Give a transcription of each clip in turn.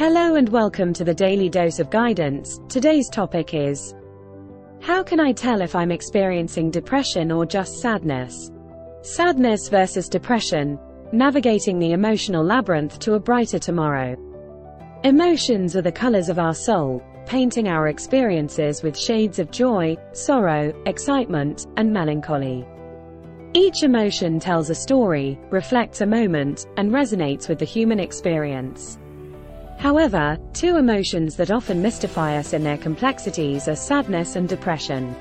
Hello and welcome to the Daily Dose of Guidance. Today's topic is How can I tell if I'm experiencing depression or just sadness? Sadness versus depression, navigating the emotional labyrinth to a brighter tomorrow. Emotions are the colors of our soul, painting our experiences with shades of joy, sorrow, excitement, and melancholy. Each emotion tells a story, reflects a moment, and resonates with the human experience. However, two emotions that often mystify us in their complexities are sadness and depression.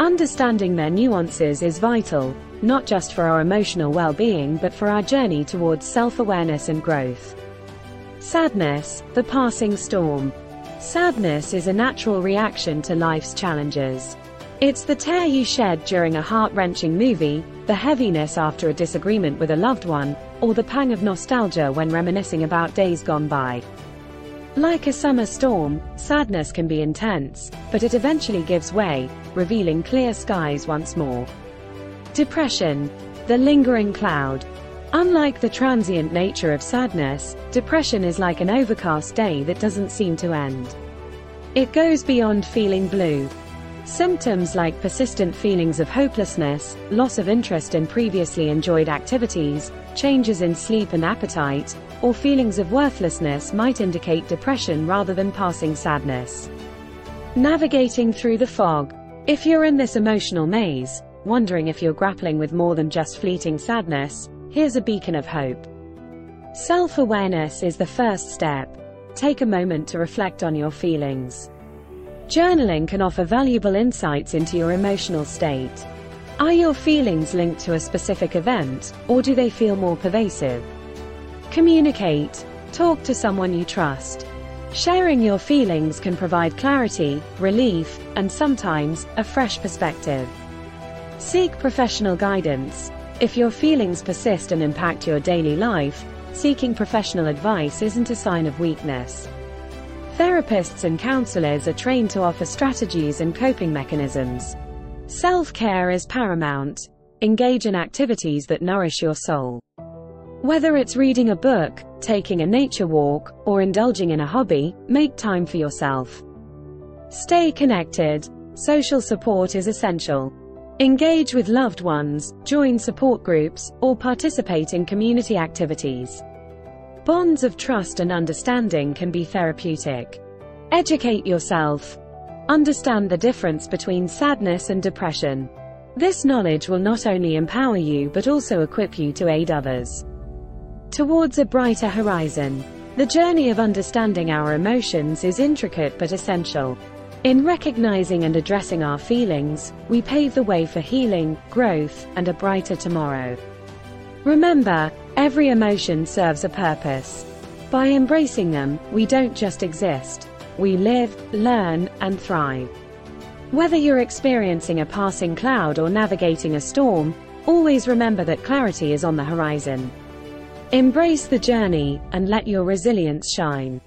Understanding their nuances is vital, not just for our emotional well-being but for our journey towards self-awareness and growth. Sadness, the passing storm. Sadness is a natural reaction to life's challenges. It's the tear you shed during a heart-wrenching movie, the heaviness after a disagreement with a loved one, or the pang of nostalgia when reminiscing about days gone by. Like a summer storm, sadness can be intense, but it eventually gives way, revealing clear skies once more. Depression, the lingering cloud. Unlike the transient nature of sadness, depression is like an overcast day that doesn't seem to end. It goes beyond feeling blue, Symptoms like persistent feelings of hopelessness, loss of interest in previously enjoyed activities, changes in sleep and appetite, or feelings of worthlessness might indicate depression rather than passing sadness. Navigating through the fog. If you're in this emotional maze, wondering if you're grappling with more than just fleeting sadness, here's a beacon of hope. Self-awareness is the first step. Take a moment to reflect on your feelings. Journaling can offer valuable insights into your emotional state. Are your feelings linked to a specific event, or do they feel more pervasive? Communicate. Talk to someone you trust. Sharing your feelings can provide clarity, relief, and sometimes, a fresh perspective. Seek professional guidance. If your feelings persist and impact your daily life, seeking professional advice isn't a sign of weakness. Therapists and counselors are trained to offer strategies and coping mechanisms. Self-care is paramount. Engage in activities that nourish your soul. Whether it's reading a book, taking a nature walk, or indulging in a hobby, make time for yourself. Stay connected. Social support is essential. Engage with loved ones, join support groups, or participate in community activities. Bonds of trust and understanding can be therapeutic. Educate yourself. Understand the difference between sadness and depression. This knowledge will not only empower you but also equip you to aid others. Towards a brighter horizon. The journey of understanding our emotions is intricate but essential. In recognizing and addressing our feelings, we pave the way for healing, growth, and a brighter tomorrow. Remember, every emotion serves a purpose. By embracing them, we don't just exist. We live, learn, and thrive. Whether you're experiencing a passing cloud or navigating a storm, always remember that clarity is on the horizon. Embrace the journey, and let your resilience shine.